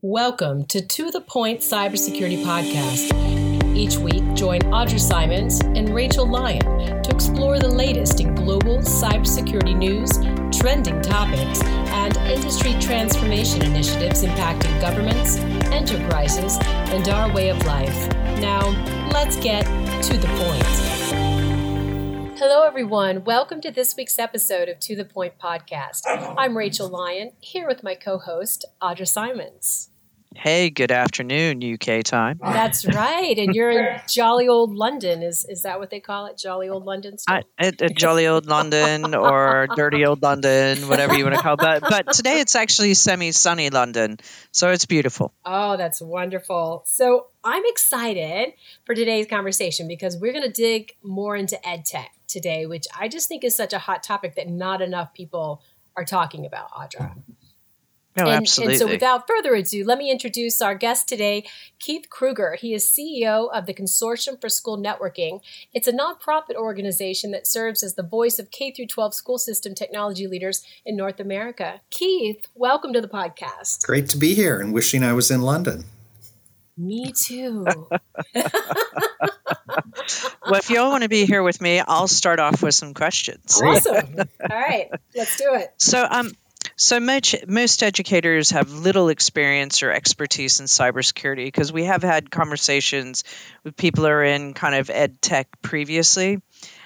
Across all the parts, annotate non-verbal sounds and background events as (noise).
Welcome to To the Point Cybersecurity Podcast. Each week, join Audra Simons and Rachel Lyon to explore the latest in global cybersecurity news, trending topics, and industry transformation initiatives impacting governments, enterprises, and our way of life. Now, let's get to the point. Hello, everyone. Welcome to this week's episode of To the Point podcast. I'm Rachel Lyon, here with my co host, Audra Simons. Hey, good afternoon, UK time. That's right, and you're in (laughs) jolly old London. Is is that what they call it? Jolly old London? I, jolly old London or dirty old London, whatever you want to call it. But, but today it's actually semi-sunny London, so it's beautiful. Oh, that's wonderful. So I'm excited for today's conversation because we're going to dig more into ed tech today, which I just think is such a hot topic that not enough people are talking about, Audra. No, and, absolutely. And so, without further ado, let me introduce our guest today, Keith Krueger. He is CEO of the Consortium for School Networking. It's a nonprofit organization that serves as the voice of K 12 school system technology leaders in North America. Keith, welcome to the podcast. Great to be here and wishing I was in London. Me too. (laughs) (laughs) well, if you all want to be here with me, I'll start off with some questions. Awesome. (laughs) All right, let's do it. So, um, so much, most educators have little experience or expertise in cybersecurity because we have had conversations with people who are in kind of ed tech previously.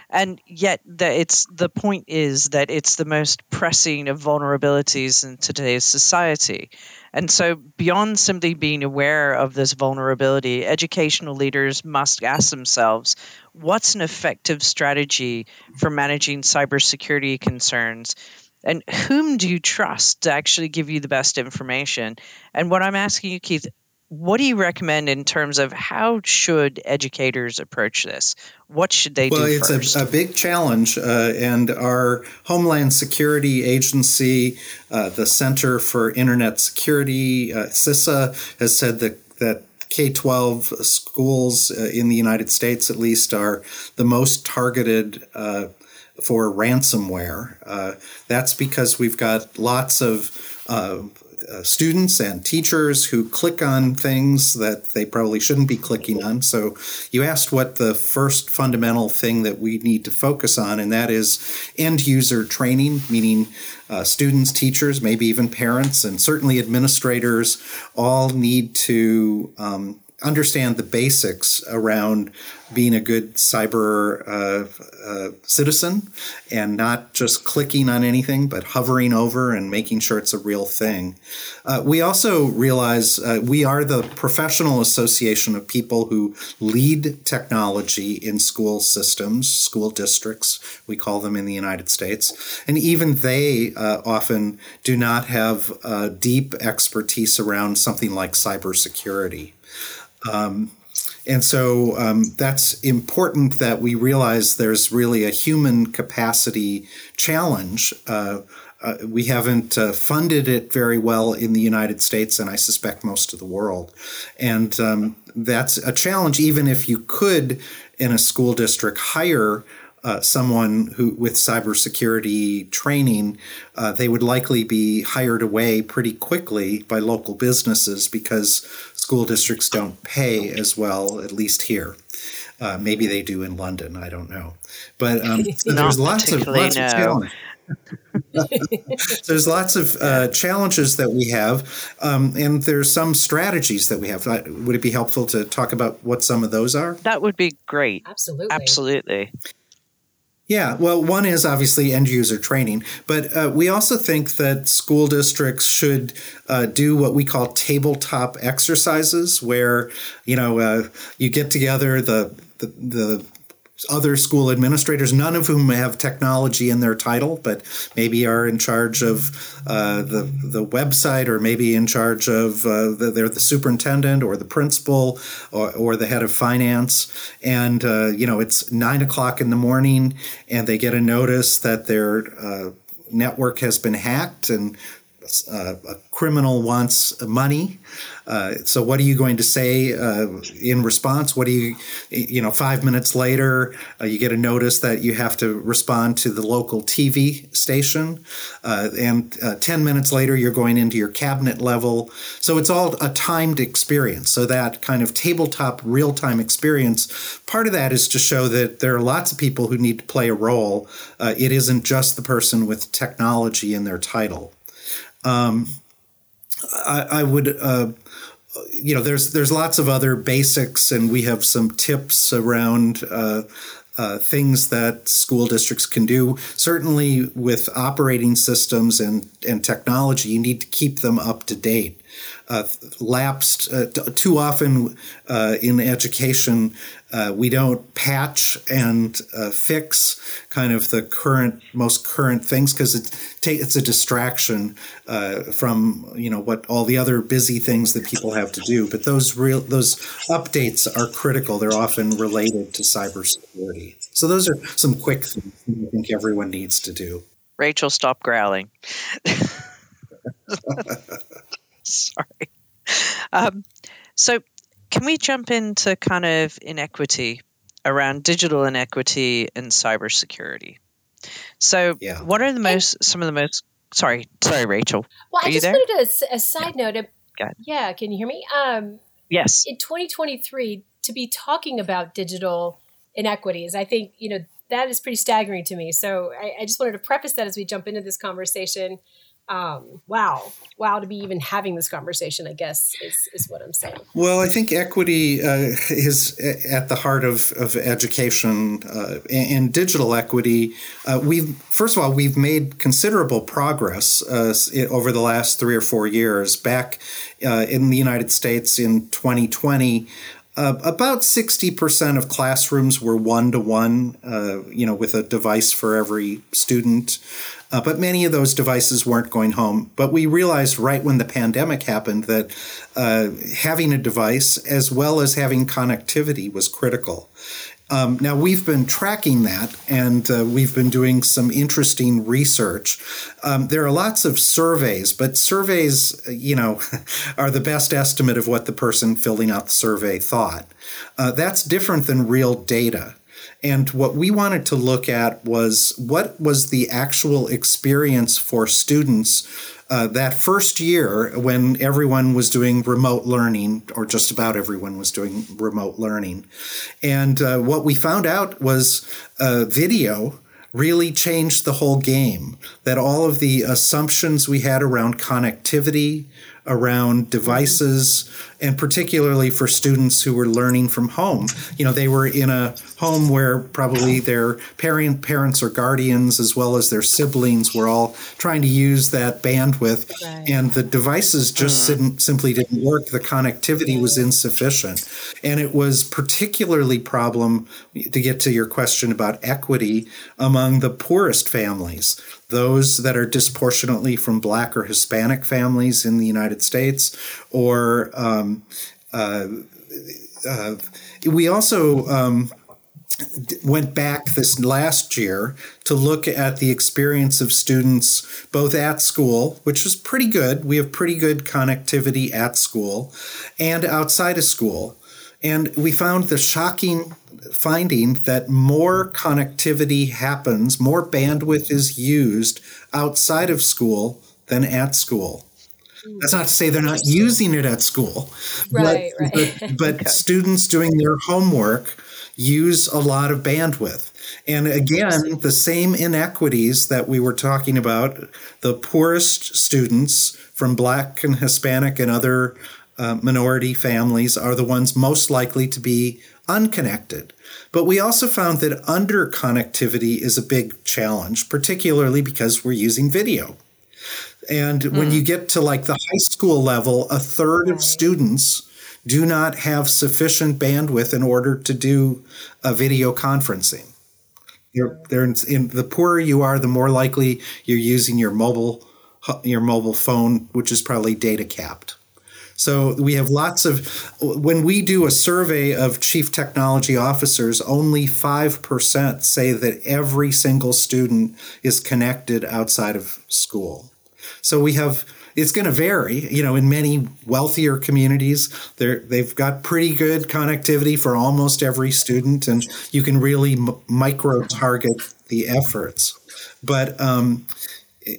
And yet, the, it's the point is that it's the most pressing of vulnerabilities in today's society. And so, beyond simply being aware of this vulnerability, educational leaders must ask themselves what's an effective strategy for managing cybersecurity concerns and whom do you trust to actually give you the best information and what i'm asking you keith what do you recommend in terms of how should educators approach this what should they well, do Well, it's? A, a big challenge uh, and our homeland security agency uh, the center for internet security uh, cisa has said that that K 12 schools uh, in the United States, at least, are the most targeted uh, for ransomware. Uh, that's because we've got lots of uh, uh, students and teachers who click on things that they probably shouldn't be clicking on. So, you asked what the first fundamental thing that we need to focus on, and that is end user training, meaning uh, students, teachers, maybe even parents, and certainly administrators all need to um, understand the basics around being a good cyber uh, uh, citizen and not just clicking on anything, but hovering over and making sure it's a real thing. Uh, we also realize uh, we are the professional association of people who lead technology in school systems, school districts, we call them in the United States. And even they uh, often do not have uh, deep expertise around something like cybersecurity. Um, and so um, that's important that we realize there's really a human capacity challenge. Uh, uh, we haven't uh, funded it very well in the United States, and I suspect most of the world. And um, that's a challenge, even if you could, in a school district, hire uh, someone who with cybersecurity training, uh, they would likely be hired away pretty quickly by local businesses because school districts don't pay as well, at least here. Uh, maybe they do in London. I don't know, but um, (laughs) so there's lots of lots no. of challenges. (laughs) there's lots of uh, (laughs) challenges that we have, um, and there's some strategies that we have. Uh, would it be helpful to talk about what some of those are? That would be great. Absolutely. Absolutely. Yeah, well, one is obviously end user training, but uh, we also think that school districts should uh, do what we call tabletop exercises, where you know uh, you get together the the, the other school administrators, none of whom have technology in their title, but maybe are in charge of uh, the the website, or maybe in charge of uh, the, they're the superintendent or the principal or, or the head of finance. And uh, you know, it's nine o'clock in the morning, and they get a notice that their uh, network has been hacked and uh, a criminal wants money. Uh, so what are you going to say uh, in response? What do you, you know, five minutes later, uh, you get a notice that you have to respond to the local TV station, uh, and ten minutes later, you're going into your cabinet level. So it's all a timed experience. So that kind of tabletop real time experience, part of that is to show that there are lots of people who need to play a role. it isn't just the person with technology in their title. Um, I, I, would, uh, you know, there's there's lots of other basics, and we have some tips around. Uh, uh, things that school districts can do. Certainly, with operating systems and, and technology, you need to keep them up to date uh, lapsed uh, t- too often uh, in education. Uh, we don't patch and uh, fix kind of the current, most current things because it ta- it's a distraction uh, from you know what all the other busy things that people have to do. But those real those updates are critical. They're often related to cybersecurity. So those are some quick things I think everyone needs to do. Rachel, stop growling. (laughs) (laughs) Sorry. Um, so, can we jump into kind of inequity around digital inequity and cybersecurity? So, yeah. what are the most some of the most sorry, sorry, Rachel. Well, are I just wanted a, a side note. Of, yeah, can you hear me? Um, yes. In 2023, to be talking about digital inequities, I think you know that is pretty staggering to me. So I, I just wanted to preface that as we jump into this conversation um, wow, wow, to be even having this conversation, I guess, is, is what I'm saying. Well, I think equity uh, is at the heart of, of education uh, and, digital equity. Uh, we've, first of all, we've made considerable progress uh, over the last three or four years. Back uh, in the United States in 2020, uh, about 60% of classrooms were one to one, you know, with a device for every student. Uh, but many of those devices weren't going home. But we realized right when the pandemic happened that uh, having a device as well as having connectivity was critical. Um, now, we've been tracking that and uh, we've been doing some interesting research. Um, there are lots of surveys, but surveys, you know, (laughs) are the best estimate of what the person filling out the survey thought. Uh, that's different than real data. And what we wanted to look at was what was the actual experience for students uh, that first year when everyone was doing remote learning, or just about everyone was doing remote learning. And uh, what we found out was uh, video really changed the whole game. That all of the assumptions we had around connectivity, around devices, and particularly for students who were learning from home. You know, they were in a home where probably their parent, parents or guardians, as well as their siblings, were all trying to use that bandwidth, right. and the devices just mm. simply didn't work. The connectivity was insufficient, and it was particularly problem to get to your question about equity among the poorest families those that are disproportionately from black or Hispanic families in the United States, or um, uh, uh, we also um, went back this last year to look at the experience of students both at school, which was pretty good. We have pretty good connectivity at school and outside of school. And we found the shocking finding that more connectivity happens, more bandwidth is used outside of school than at school. That's not to say they're not using it at school, right? But, right. (laughs) but, (laughs) but okay. students doing their homework use a lot of bandwidth. And again, the same inequities that we were talking about, the poorest students from Black and Hispanic and other uh, minority families are the ones most likely to be unconnected. But we also found that underconnectivity is a big challenge, particularly because we're using video. And mm. when hmm. you get to like the high school level, a third right. of students do not have sufficient bandwidth in order to do a video conferencing. You're, they're in, in, the poorer you are, the more likely you're using your mobile your mobile phone, which is probably data capped. So we have lots of, when we do a survey of chief technology officers, only 5% say that every single student is connected outside of school. So we have it's going to vary. You know, in many wealthier communities, they they've got pretty good connectivity for almost every student, and you can really m- micro target the efforts. But um,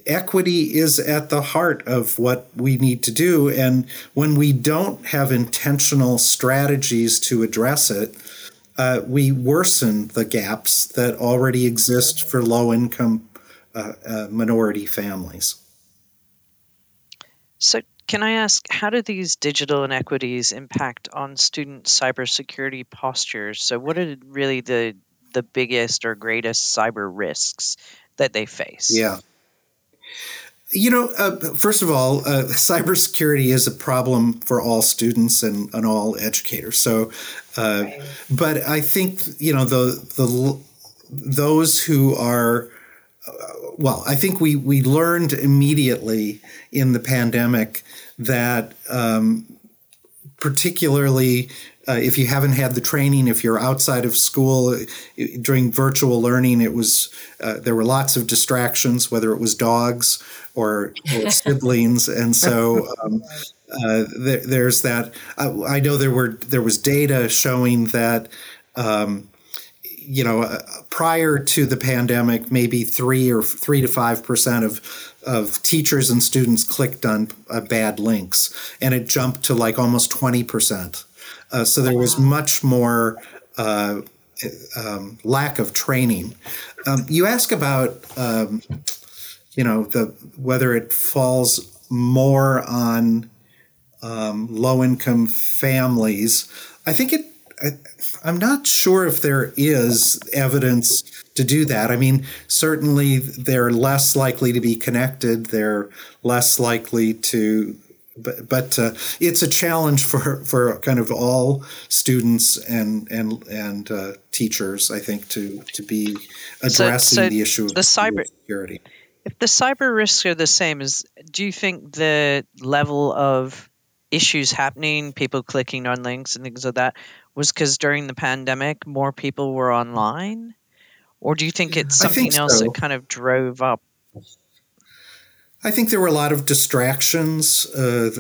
equity is at the heart of what we need to do, and when we don't have intentional strategies to address it. Uh, we worsen the gaps that already exist for low income uh, uh, minority families. So, can I ask, how do these digital inequities impact on student cybersecurity postures? So, what are really the the biggest or greatest cyber risks that they face? Yeah. You know, uh, first of all, uh, cybersecurity is a problem for all students and, and all educators. So, uh, but I think you know the the those who are well, I think we we learned immediately in the pandemic that um, particularly uh, if you haven't had the training, if you're outside of school during virtual learning, it was uh, there were lots of distractions, whether it was dogs or, or (laughs) siblings, and so um, uh, there, there's that. I, I, know there were there was data showing that. Um, you know, uh, prior to the pandemic, maybe three or three to five percent of of teachers and students clicked on uh, bad links, and it jumped to like almost twenty percent. Uh, so there was much more uh, um, lack of training. Um, you ask about, um, you know, the whether it falls more on um, low income families. I think it I'm not sure if there is evidence to do that. I mean, certainly they're less likely to be connected. They're less likely to, but, but uh, it's a challenge for, for kind of all students and and and uh, teachers. I think to to be addressing so, so the issue of the cyber security. If the cyber risks are the same, as do you think the level of issues happening, people clicking on links and things like that, was because during the pandemic more people were online, or do you think it's something think else so. that kind of drove up? I think there were a lot of distractions uh,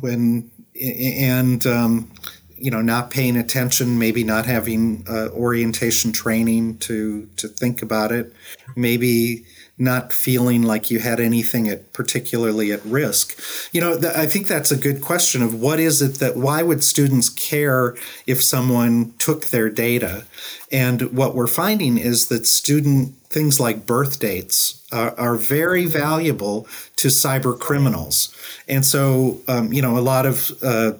when and um, you know not paying attention, maybe not having uh, orientation training to to think about it, maybe not feeling like you had anything at particularly at risk. You know, th- I think that's a good question of what is it that why would students care if someone took their data? And what we're finding is that student things like birth dates are, are very valuable to cyber criminals. And so, um, you know, a lot of uh,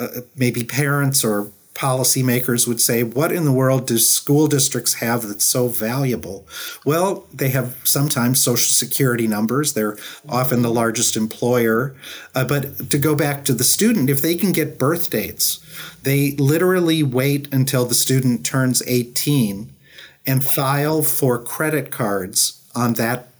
uh, maybe parents or policymakers would say, What in the world do school districts have that's so valuable? Well, they have sometimes social security numbers, they're often the largest employer. Uh, but to go back to the student, if they can get birth dates, they literally wait until the student turns 18 and file for credit cards on that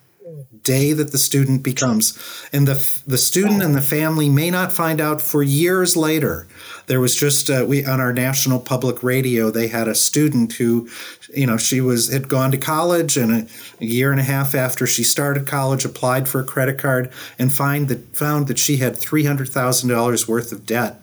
day that the student becomes and the the student and the family may not find out for years later there was just uh, we on our national public radio they had a student who you know she was had gone to college and a, a year and a half after she started college applied for a credit card and find that found that she had $300,000 worth of debt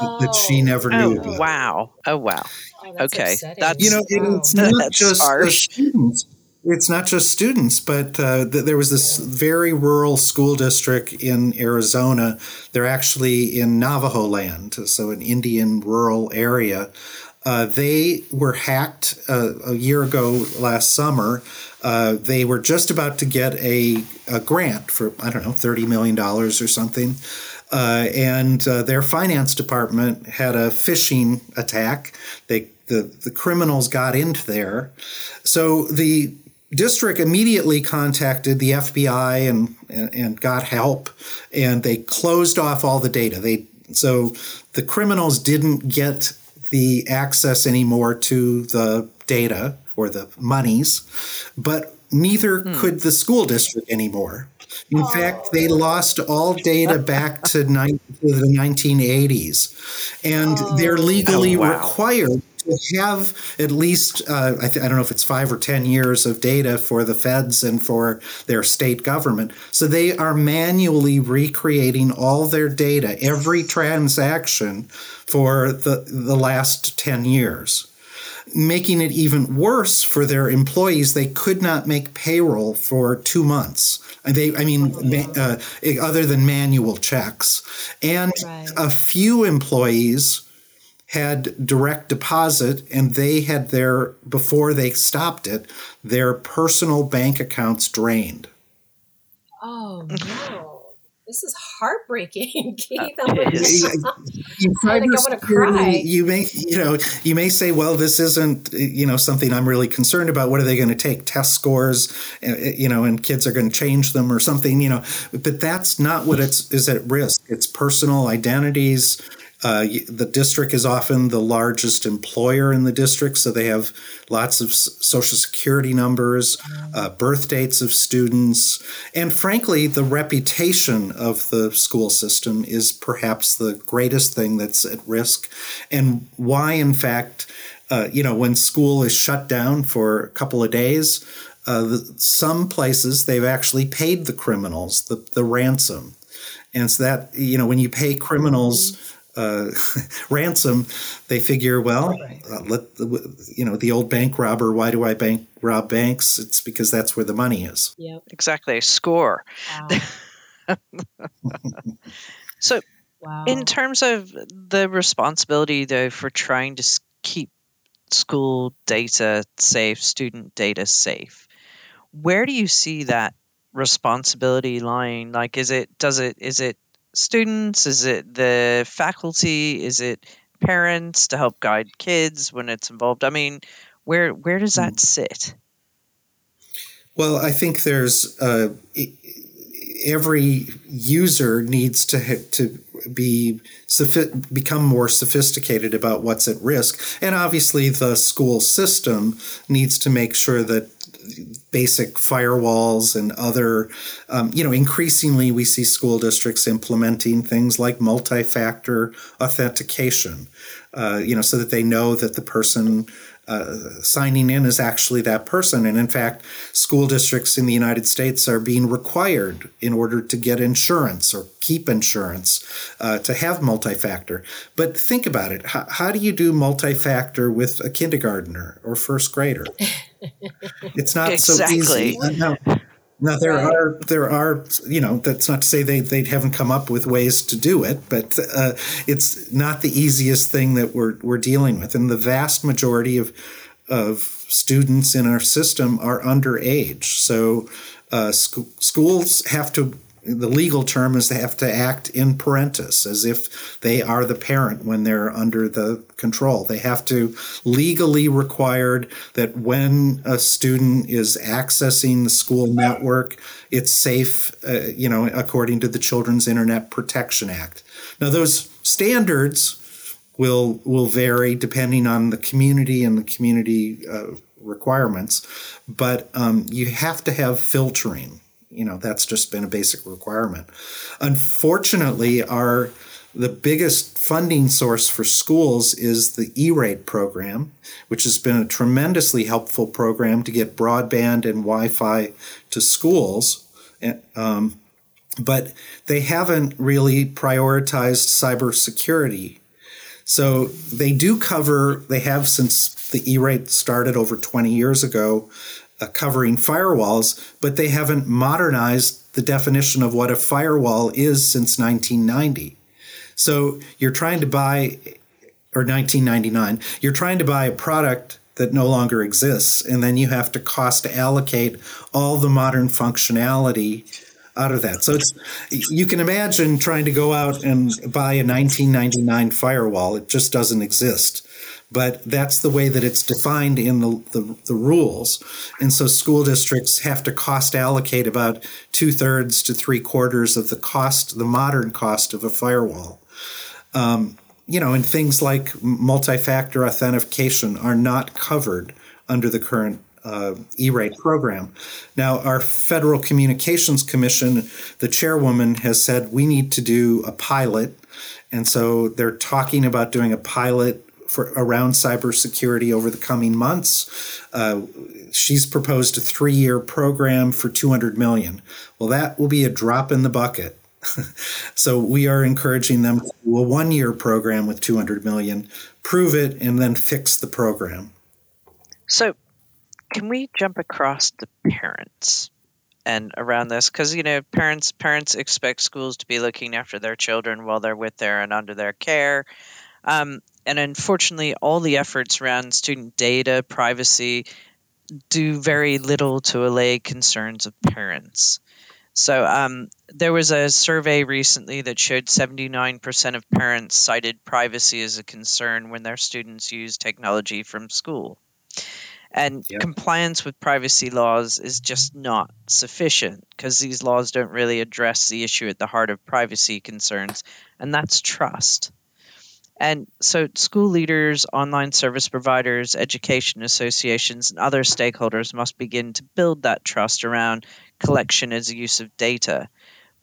oh. that she never oh, knew about. wow oh wow oh, that's okay upsetting. that's you know it's (laughs) not just harsh. the students it's not just students, but uh, th- there was this very rural school district in Arizona. They're actually in Navajo land, so an Indian rural area. Uh, they were hacked uh, a year ago last summer. Uh, they were just about to get a, a, grant for, I don't know, $30 million or something. Uh, and uh, their finance department had a phishing attack. They the, the criminals got into there. So the district immediately contacted the FBI and, and, and got help, and they closed off all the data. They so the criminals didn't get the access anymore to the data or the monies, but neither hmm. could the school district anymore. In oh. fact, they lost all data (laughs) back to, ni- to the 1980s, and oh. they're legally oh, wow. required have at least uh, I, th- I, don't know if it's five or ten years of data for the feds and for their state government. So they are manually recreating all their data every transaction for the the last 10 years making it even worse for their employees. They could not make payroll for two months. They, I mean, uh, other than manual checks, and right. a few employees had direct deposit and they had their before they stopped it their personal bank accounts drained. Oh no. This is heartbreaking (laughs) keith. In cybersecurity you may you know you may say well this isn't you know something i'm really concerned about. What are they going to take test scores uh, you know and kids are going to change them or something you know? But that's not what it's is at risk. It's personal identities uh, the district is often the largest employer in the district, so they have lots of social security numbers, uh, birth dates of students, and frankly, the reputation of the school system is perhaps the greatest thing that's at risk, and why, in fact, uh, you know, when school is shut down for a couple of days, uh, the, some places they've actually paid the criminals the, the ransom. And so that, you know, when you pay criminals uh, (laughs) ransom, they figure, well, uh, let the, you know the old bank robber. Why do I bank rob banks? It's because that's where the money is. Yep. Exactly. Score. Wow. (laughs) so, wow. in terms of the responsibility, though, for trying to keep school data safe, student data safe, where do you see that responsibility lying? Like, is it does it is it students? Is it the faculty? Is it parents to help guide kids when it's involved? I mean, where where does that hmm. sit? Well, I think there's uh, every user needs to to be become more sophisticated about what's at risk, and obviously the school system needs to make sure that basic firewalls and other, um, you know, increasingly we see school districts implementing things like multi factor authentication, uh, you know, so that they know that the person uh, signing in is actually that person. And in fact, school districts in the United States are being required in order to get insurance or keep insurance uh, to have multi factor. But think about it how, how do you do multi factor with a kindergartner or first grader? (laughs) it's not exactly. so easy. No. Now there right. are there are you know that's not to say they they haven't come up with ways to do it, but uh, it's not the easiest thing that we're we're dealing with, and the vast majority of of students in our system are underage, so uh, sc- schools have to the legal term is they have to act in parentis as if they are the parent when they're under the control. They have to legally required that when a student is accessing the school network, it's safe, uh, you know, according to the Children's Internet Protection Act. Now, those standards will will vary depending on the community and the community uh, requirements, but um, you have to have filtering you know that's just been a basic requirement unfortunately our the biggest funding source for schools is the E-rate program, which has been a tremendously helpful program to get broadband and Wi-Fi to schools. Um, but they haven't really prioritized cybersecurity. So they do cover, they have since the E-rate started over 20 years ago, Uh, covering firewalls, but they haven't modernized the definition of what a firewall is since 1990. So you're trying to buy, or 1999, you're trying to buy a product that no longer exists, and then you have to cost allocate all the modern functionality out of that. So it's you can imagine trying to go out and buy a 1999 firewall. It just doesn't exist but that's the way that it's defined in the, the, the, rules. And so school districts have to cost allocate about two thirds to three quarters of the cost, the modern cost of a firewall. Um, you know, and things like multi factor authentication are not covered under the current uh, E-rate program. Now, our Federal Communications Commission, the chairwoman has said we need to do a pilot, and so they're talking about doing a pilot for around cybersecurity over the coming months. Uh, she's proposed a three-year program for 200 million. Well, that will be a drop in the bucket. (laughs) so we are encouraging them to a one-year program with 200 million, prove it, and then fix the program. So, can we jump across the parents? and around this because you know parents parents expect schools to be looking after their children while they're with their and under their care um, and unfortunately all the efforts around student data privacy do very little to allay concerns of parents so um, there was a survey recently that showed 79% of parents cited privacy as a concern when their students use technology from school and yep. compliance with privacy laws is just not sufficient because these laws don't really address the issue at the heart of privacy concerns, and that's trust. And so, school leaders, online service providers, education associations, and other stakeholders must begin to build that trust around collection as a use of data.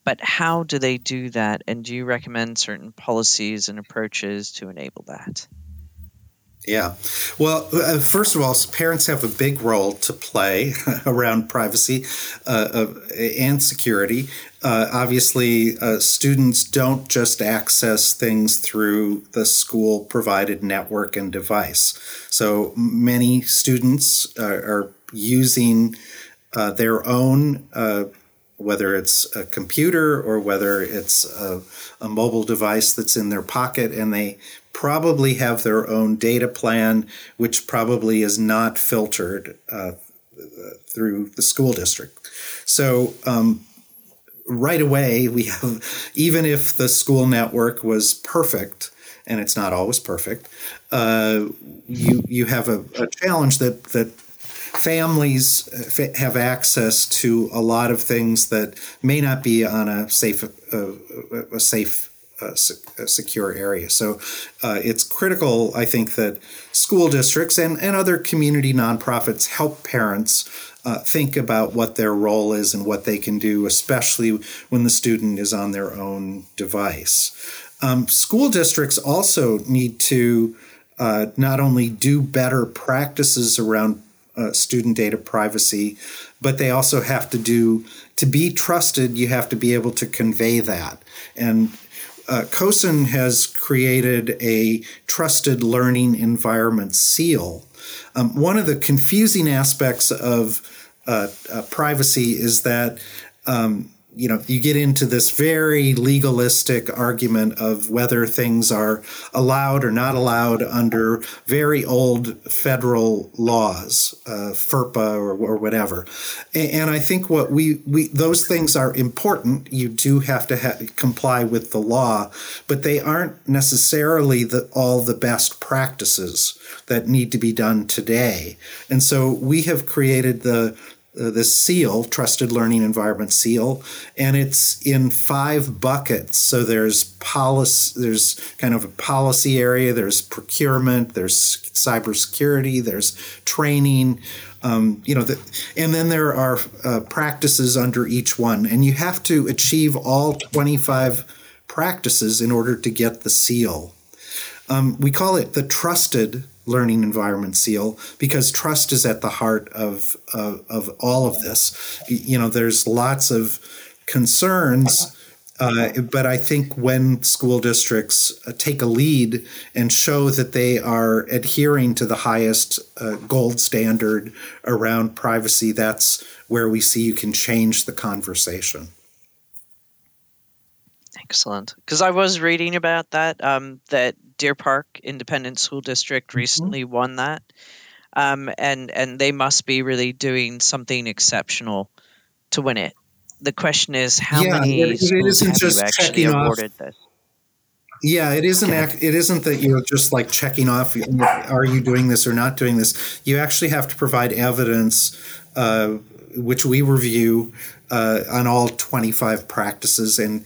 But how do they do that? And do you recommend certain policies and approaches to enable that? Yeah. Well, uh, first of all, parents have a big role to play (laughs) around privacy uh, and security. Uh, obviously, uh, students don't just access things through the school provided network and device. So many students uh, are using uh, their own whether it's a computer or whether it's a, a, mobile device that's in their pocket, and they probably have their own data plan, which probably is not filtered uh, through the school district. So, um, right away, we have, even if the school network was perfect, and it's not always perfect, uh, you, you have a, a challenge that, that families have access to a lot of things that may not be on a safe uh, a safe uh, secure area. So uh, it's critical, I think, that school districts and, and other community nonprofits help parents uh, think about what their role is and what they can do, especially when the student is on their own device. Um, school districts also need to uh, not only do better practices around uh, student data privacy, but they also have to do to be trusted. You have to be able to convey that, and uh, CoSN has created a trusted learning environment seal. Um, one of the confusing aspects of uh, uh, privacy is that um, you know, you get into this very legalistic argument of whether things are allowed or not allowed under very old federal laws, uh, FERPA or, or whatever. And, and, I think what we, we those things are important. You do have to ha- comply with the law, but they aren't necessarily the, all the best practices that need to be done today. And so we have created the uh, this seal, Trusted Learning Environment Seal, and it's in five buckets. So there's policy, there's kind of a policy area, there's procurement, there's cybersecurity, there's training, um, you know, the, and then there are uh, practices under each one, and you have to achieve all 25 practices in order to get the seal. Um, we call it the Trusted learning environment seal because trust is at the heart of, of, of all of this. You know, there's lots of concerns. Uh, but I think when school districts uh, take a lead and show that they are adhering to the highest uh, gold standard around privacy, that's where we see you can change the conversation. Excellent. Because I was reading about that, um, that Deer Park Independent School District mm-hmm. recently mm-hmm. won that, um, and and they must be really doing something exceptional to win it. The question is, how yeah, many it, schools have you actually awarded off. this? Yeah, it isn't. It isn't that you're just like checking off. Are you doing this or not doing this? You actually have to provide evidence, uh, which we review uh, on all 25 practices, and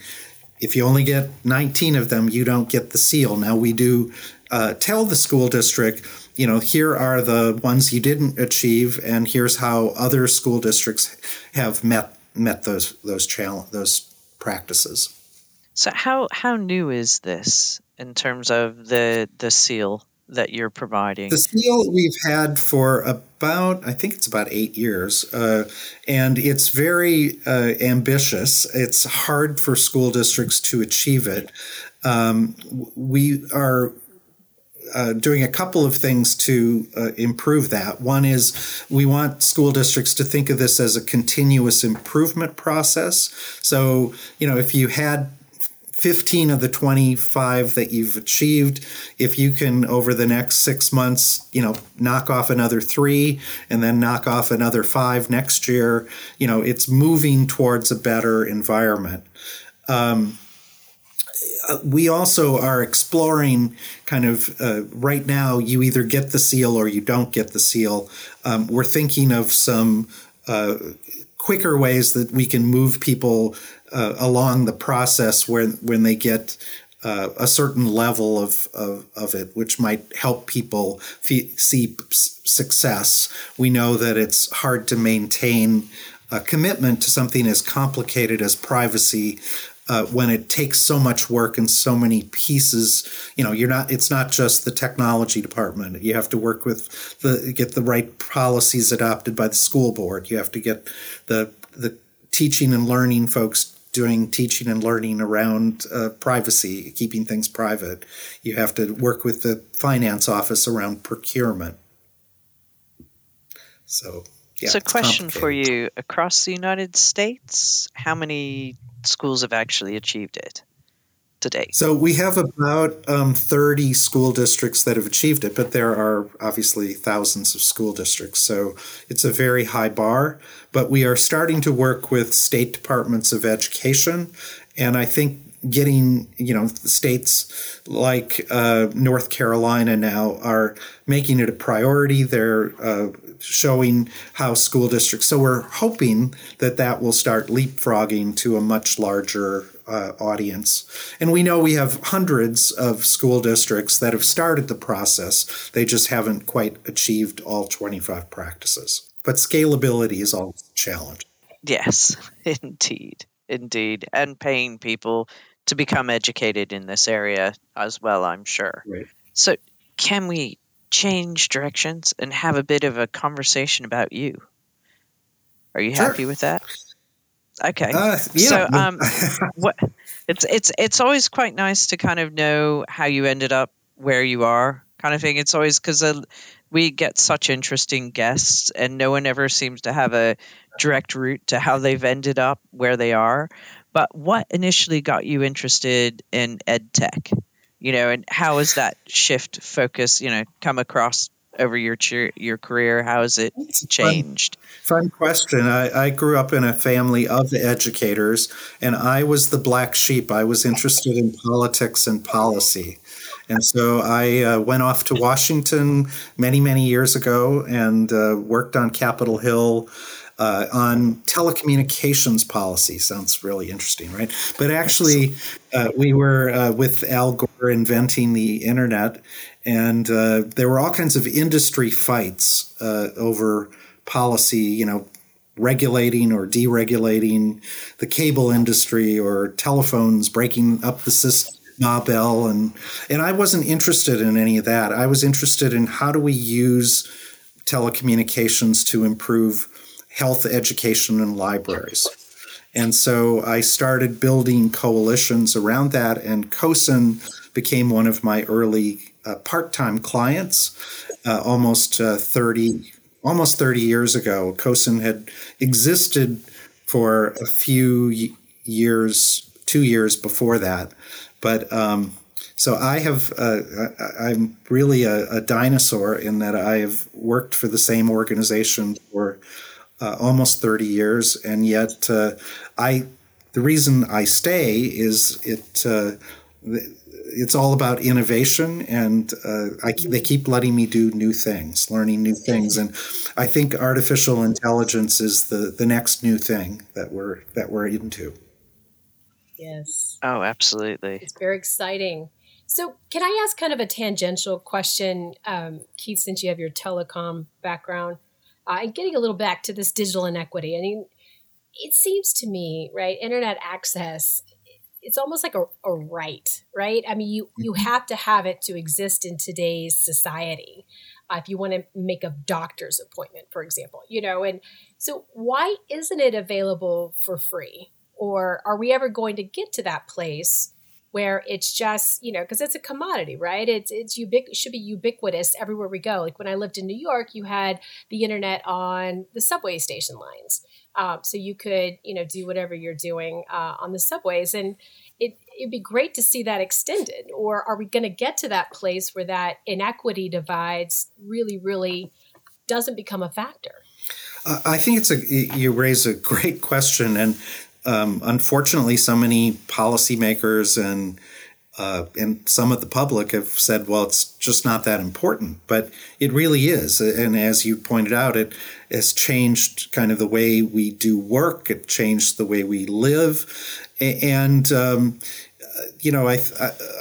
if you only get 19 of them, you don't get the seal. Now, we do uh, tell the school district, you know, here are the ones you didn't achieve, and here's how other school districts have met met those those challenge those practices. So how how new is this in terms of the the seal that you're providing? The seal we've had for about, I think it's about eight years, uh, and it's very uh, ambitious. It's hard for school districts to achieve it. Um, we are uh, doing a couple of things to uh, improve that. One is we want school districts to think of this as a continuous improvement process. So, you know, if you had 15 of the 25 that you've achieved, if you can over the next six months, you know, knock off another three and then knock off another five next year, you know, it's moving towards a better environment. Um, uh, we also are exploring kind of uh, right now you either get the seal or you don't get the seal um, we're thinking of some uh, quicker ways that we can move people uh, along the process when when they get uh, a certain level of, of, of, it, which might help people see success. We know that it's hard to maintain a commitment to something as complicated as privacy uh, when it takes so much work and so many pieces. You know you're not it's not just the technology department. You have to work with the get the right policies adopted by the school board. You have to get the the teaching and learning folks doing teaching and learning around uh, privacy keeping things private. You have to work with the finance office around procurement. So yeah, so question for you. Across the united states how many schools have actually achieved it to date? So we have about um, 30 school districts that have achieved it, but there are obviously thousands of school districts. So it's a very high bar. But we are starting to work with state departments of education. And I think getting, you know, states like uh, North Carolina now are making it a priority. They're uh, showing how school districts. So we're hoping that that will start leapfrogging to a much larger uh, audience. And we know we have hundreds of school districts that have started the process. They just haven't quite achieved all 25 practices. But scalability is always a challenge. Yes, (laughs) indeed. Indeed. And paying people to become educated in this area as well, I'm sure. Right. So, can we change directions and have a bit of a conversation about you. Are you sure. happy with that? Okay. Uh, yeah. So, um, (laughs) what it's it's it's always quite nice to kind of know how you ended up where you are, kind of thing. It's always because uh, we get such interesting guests, and no one ever seems to have a direct route to how they've ended up where they are. But what initially got you interested in ed tech? you know, and how has that shift focus, you know, come across over your your career? How has it changed? Fun, fun question. I, I, grew up in a family of educators, and I was the black sheep. I was interested in politics and policy. And so I uh, went off to Washington many, many years ago and uh, worked on Capitol Hill uh, on telecommunications policy. Sounds really interesting, right? But actually, uh, we were uh, with Al Gore inventing the internet, and uh, there were all kinds of industry fights uh, over policy, you know, regulating or deregulating the cable industry or telephones breaking up the system. Ma and and I wasn't interested in any of that. I was interested in how do we use telecommunications to improve health education and libraries. And so I started building coalitions around that, and CoSN became one of my early uh, part-time clients. Uh, almost uh, thirty, almost thirty years ago, CoSN had existed for a few years, two years before that. But um, so I have, uh, I'm really a, a dinosaur in that I have worked for the same organization for uh, almost 30 years, and yet uh, I the reason I stay is it uh, it's all about innovation, and uh, I, they keep letting me do new things, learning new things, and I think artificial intelligence is the the next new thing that we're that we're into. Yes. Oh, absolutely. It's very exciting. So, can I ask kind of a tangential question, um, Keith, since you have your telecom background? Uh, and getting a little back to this digital inequity, I mean, it seems to me, right, internet access it's almost like a, a right, right? I mean, you you mm-hmm. have to have it to exist in today's society. Uh, if you want to make a doctor's appointment, for example, you know, and so why isn't it available for free? Or are we ever going to get to that place where it's just you know because it's a commodity right it's it's ubiqu- should be ubiquitous everywhere we go like when i lived in new york you had the internet on the subway station lines um, so you could, you know, do whatever you're doing uh, on the subways, and it it'd be great to see that extended. Or are we going to get to that place where that inequity divides really, really doesn't become a factor? Uh, I think it's a you raise a great question, and um, unfortunately, so many policymakers and uh, and some of the public have said, well, it's just not that important. But it really is. And as you pointed out, it has changed kind of the way we do work, it changed the way we live. And, um, you know, I,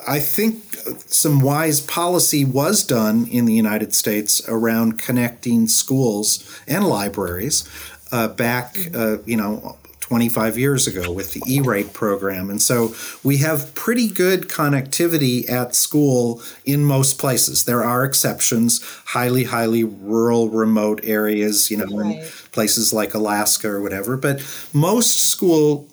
I think some wise policy was done in the United States around connecting schools and libraries uh, back, uh, you know, 25 years ago with the E-rate program. And so we have pretty good connectivity at school in most places. There are exceptions, highly, highly rural, remote areas, you know, right. in places like Alaska or whatever. But most school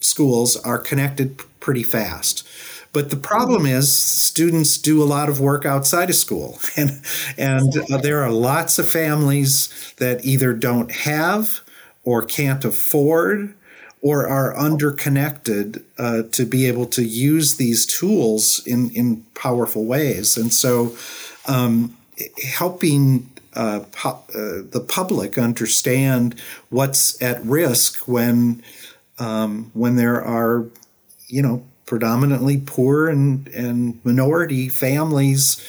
schools are connected pretty fast. But the problem is students do a lot of work outside of school. (laughs) And, and uh, there are lots of families that either don't have or can't afford or are underconnected uh, to be able to use these tools in, in powerful ways. And so, um, helping uh, pu- uh, the public understand what's at risk when um, when there are, you know, predominantly poor and, and minority families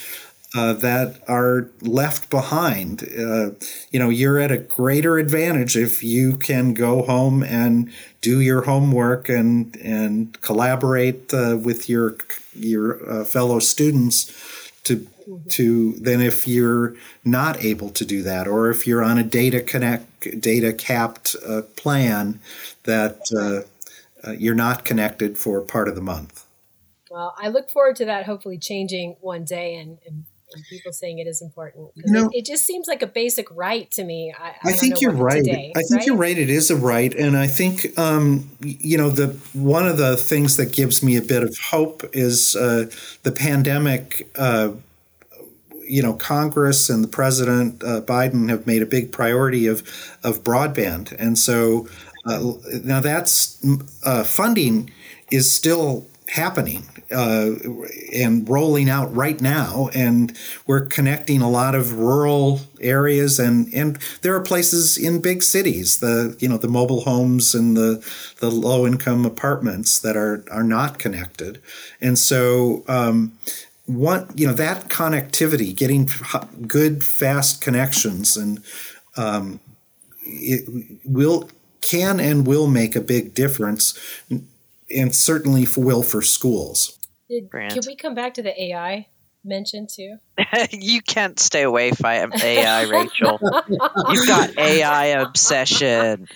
uh, that are left behind. Uh, you know, you're at a greater advantage if you can go home and do your homework and and collaborate uh, with your your uh, fellow students to to than if you're not able to do that or if you're on a data connect data capped uh, plan that uh, you're not connected for part of the month. Well, I look forward to that hopefully changing one day and, and and people saying it is important. No, it, it, just seems like a basic right to me. I, I, I think you're right. Today, I think right? you're right. It is a right, and I think um, you know the one of the things that gives me a bit of hope is uh, the pandemic. Uh, you know, Congress and the President uh, Biden have made a big priority of of broadband, and so uh, now that's uh, funding is still happening uh, and rolling out right now. And we're connecting a lot of rural areas, and and there are places in big cities, the you know the mobile homes and the the low income apartments that are are not connected, and so. Um, one, you know, that connectivity, getting good, fast connections, and um, it will can and will make a big difference and certainly for will for schools. Did, can we come back to the AI mention too? (laughs) you can't stay away from AI, Rachel. You've got AI obsession.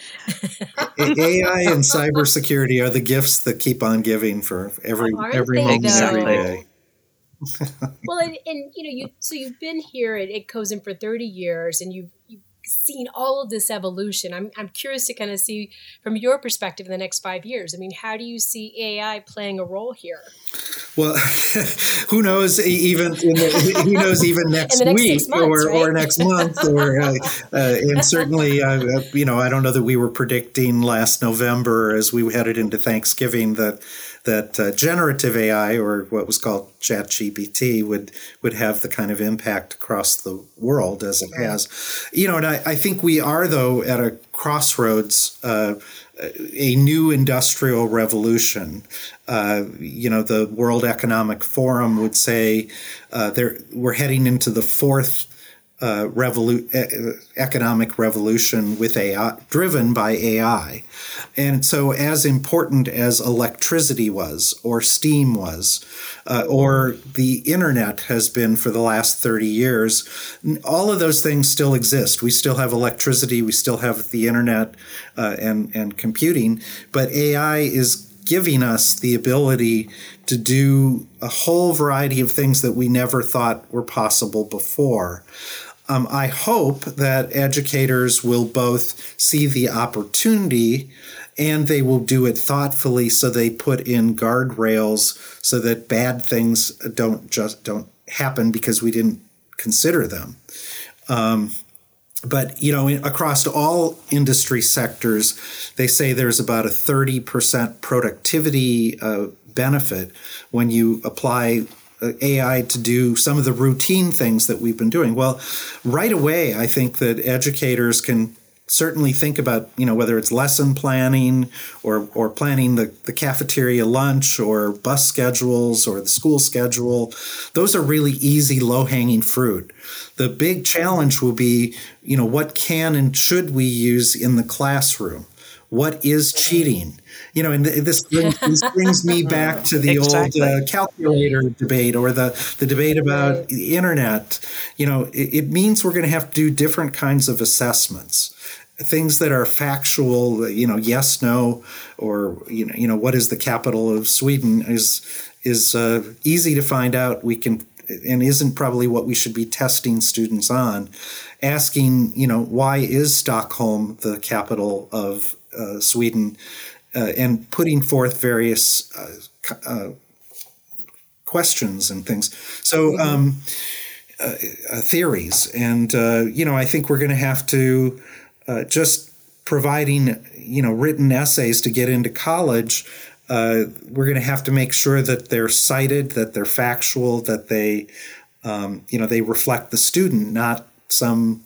AI and cybersecurity are the gifts that keep on giving for every Aren't every moment, exactly. every day. well, and, and, you know, you so you've been here at CoSN for thirty years, and you've you've seen all of this evolution. I'm, I'm curious to kind of see from your perspective in the next five years. I mean, how do you see AI playing a role here? Well, (laughs) (laughs) who knows? Even the, who knows? Even next, next week months, or, right? or next month, or uh, (laughs) uh, and certainly, uh, you know, I don't know that we were predicting last November as we headed into Thanksgiving that that uh, generative AI or what was called ChatGPT would would have the kind of impact across the world as it has. You know, and I, I think we are though at a crossroads. Uh, a new industrial revolution. Uh, you know, the World Economic Forum would say uh, we're heading into the fourth uh, revolu- economic revolution with AI, driven by AI. And so, as important as electricity was, or steam was, uh, or the internet has been for the last 30 years, all of those things still exist. We still have electricity, we still have the internet uh, and, and computing, but AI is giving us the ability to do a whole variety of things that we never thought were possible before. Um, I hope that educators will both see the opportunity and they will do it thoughtfully so they put in guardrails so that bad things don't just don't happen because we didn't consider them. Um, but you know across all industry sectors they say there's about a 30% productivity uh, benefit when you apply AI to do some of the routine things that we've been doing. Well, right away, I think that educators can certainly think about you know whether it's lesson planning or or planning the, the cafeteria lunch or bus schedules or the school schedule. Those are really easy low-hanging fruit. The big challenge will be you know what can and should we use in the classroom what is cheating you know and this brings, this brings me (laughs) back to the exactly. old uh, calculator debate or the, the debate about the internet you know it, it means we're going to have to do different kinds of assessments things that are factual, you know, yes, no, or you know, you know, what is the capital of Sweden is is uh, easy to find out. We can and isn't probably what we should be testing students on. Asking, you know, why is Stockholm the capital of Sweden, uh, and putting forth various uh, uh, questions and things. So. Mm-hmm. Um, uh, theories, and you know, I think we're going to have to uh, just providing you know written essays to get into college, uh, we're going to have to make sure that they're cited, that they're factual, that they um, you know they reflect the student, not some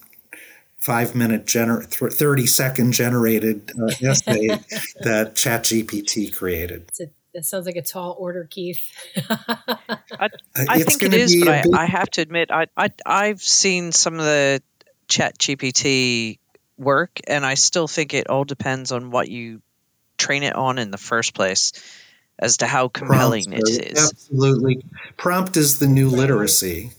five minute gener- 30 second generated uh, essay (laughs) that ChatGPT created. That sounds like a tall order, Keith. (laughs) I, I think it is, but I, big... I, have to admit, I, I I've seen some of the Chat GPT work, and I still think it all depends on what you train it on in the first place as to how compelling Prompt, it is. Absolutely. Prompt is the new literacy.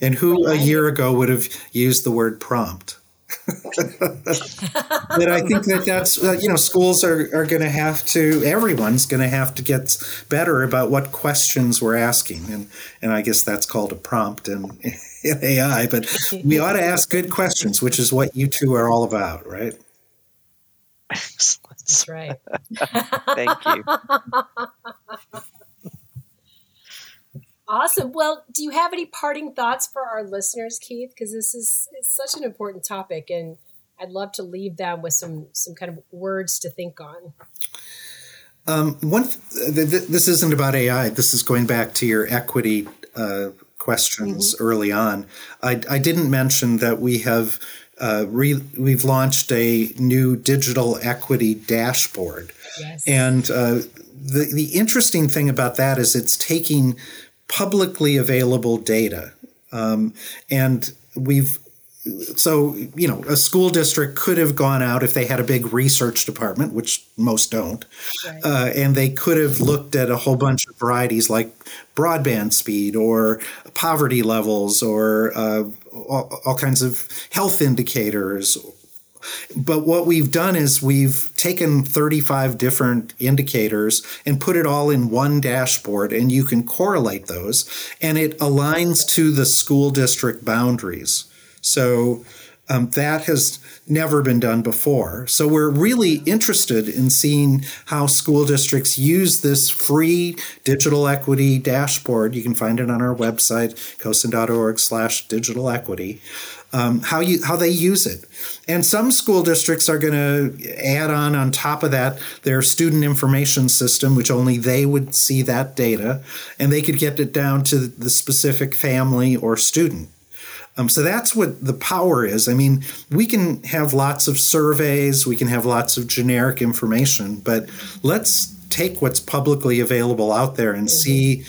And who a year ago would have used the word prompt? (laughs) but I think that that's uh, you know schools are, are going to have to everyone's going to have to get better about what questions we're asking and and I guess that's called a prompt in, (laughs) in AI but we ought to ask good questions which is what you two are all about right Excellent. (laughs) That's right. Thank you. Awesome. Well, do you have any parting thoughts for our listeners, Keith? Because this is such an important topic, and I'd love to leave them with some some kind of words to think on. Um, one, th- th- this isn't about AI. This is going back to your equity uh, questions mm-hmm. early on. I, I, didn't mention that we have uh, re- we've launched a new digital equity dashboard, yes. and uh, the the interesting thing about that is it's taking publicly available data. Um, and we've so you know a school district could have gone out if they had a big research department which most don't right. uh, and they could have looked at a whole bunch of varieties like broadband speed or poverty levels or uh, all, all, kinds of health indicators but what we've done is we've taken 35 different indicators and put it all in one dashboard, and you can correlate those, and it aligns to the school district boundaries. So um, that has never been done before. So we're really interested in seeing how school districts use this free digital equity dashboard. You can find it on our website, cosn.org slash digital equity um, how you how they use it. And some school districts are going to add on on top of that their student information system, which only they would see that data, and they could get it down to the specific family or student. Um, so that's what the power is. I mean, we can have lots of surveys, we can have lots of generic information, but let's take what's publicly available out there and see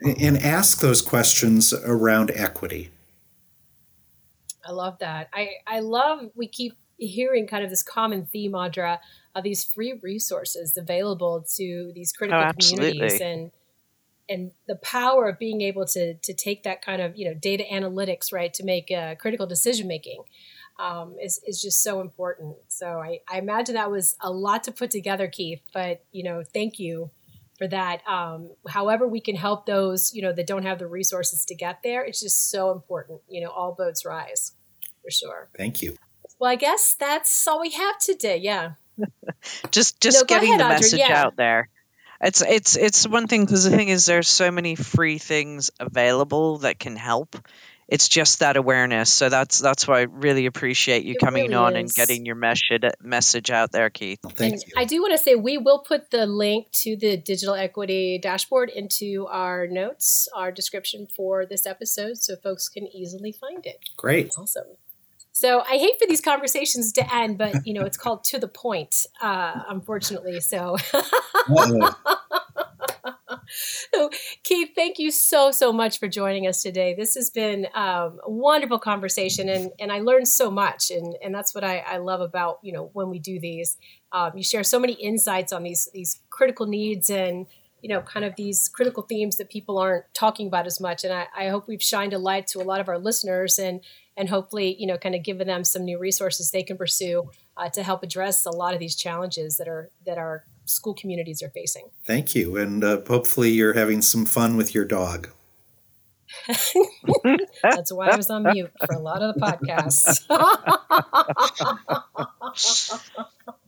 and ask those questions around equity. I love that. I, I love we keep hearing kind of this common theme, Audra, of these free resources available to these critical oh, communities and and the power of being able to to take that kind of you know data analytics right to make uh, critical decision making. um, is, is just so important. So I, I imagine that was a lot to put together, Keith, but, you know, thank you for that. Um, however, we can help those, you know, that don't have the resources to get there. It's just so important. You know, all boats rise for sure. Thank you. Well, I guess that's all we have today. Yeah. (laughs) just just no, getting ahead, the message yeah. out there. It's it's it's one thing because the thing is there's so many free things available that can help. It's just that awareness. So that's that's why I really appreciate you it coming really on is. and getting your message message out there, Keith. Well, thank and you. I do want to say we will put the link to the digital equity dashboard into our notes, our description for this episode, so folks can easily find it. Great. Awesome. So I hate for these conversations to end, but you know it's called to the point, uh, unfortunately. So. (laughs) so, Keith, thank you so so much for joining us today. This has been um, a wonderful conversation, and and I learned so much, and and that's what I, I love about you know when we do these. Um, you share so many insights on these these critical needs and you know kind of these critical themes that people aren't talking about as much and I, I, hope we've shined a light to a lot of our listeners and and hopefully you know kind of giving them some new resources they can pursue uh, to help address a lot of these challenges that are that our school communities are facing. Thank you and uh, hopefully you're having some fun with your dog. (laughs) That's why i was on mute for a lot of the podcasts (laughs)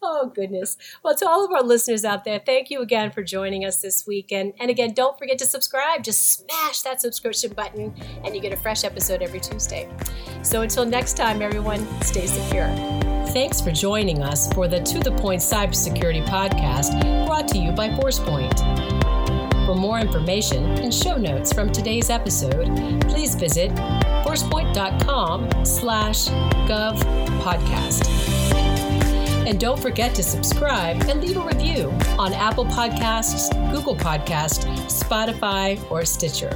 Oh, goodness. Well, to all of our listeners out there, thank you again for joining us this week. And, and again, don't forget to subscribe. Just smash that subscription button, and you get a fresh episode every Tuesday. So until next time, everyone, stay secure. Thanks for joining us for the To The Point Cybersecurity Podcast brought to you by ForcePoint. For more information and show notes from today's episode, please visit forcepoint.com slash gov podcast. And don't forget to subscribe and leave a review on Apple Podcasts, Google Podcasts, Spotify, or Stitcher.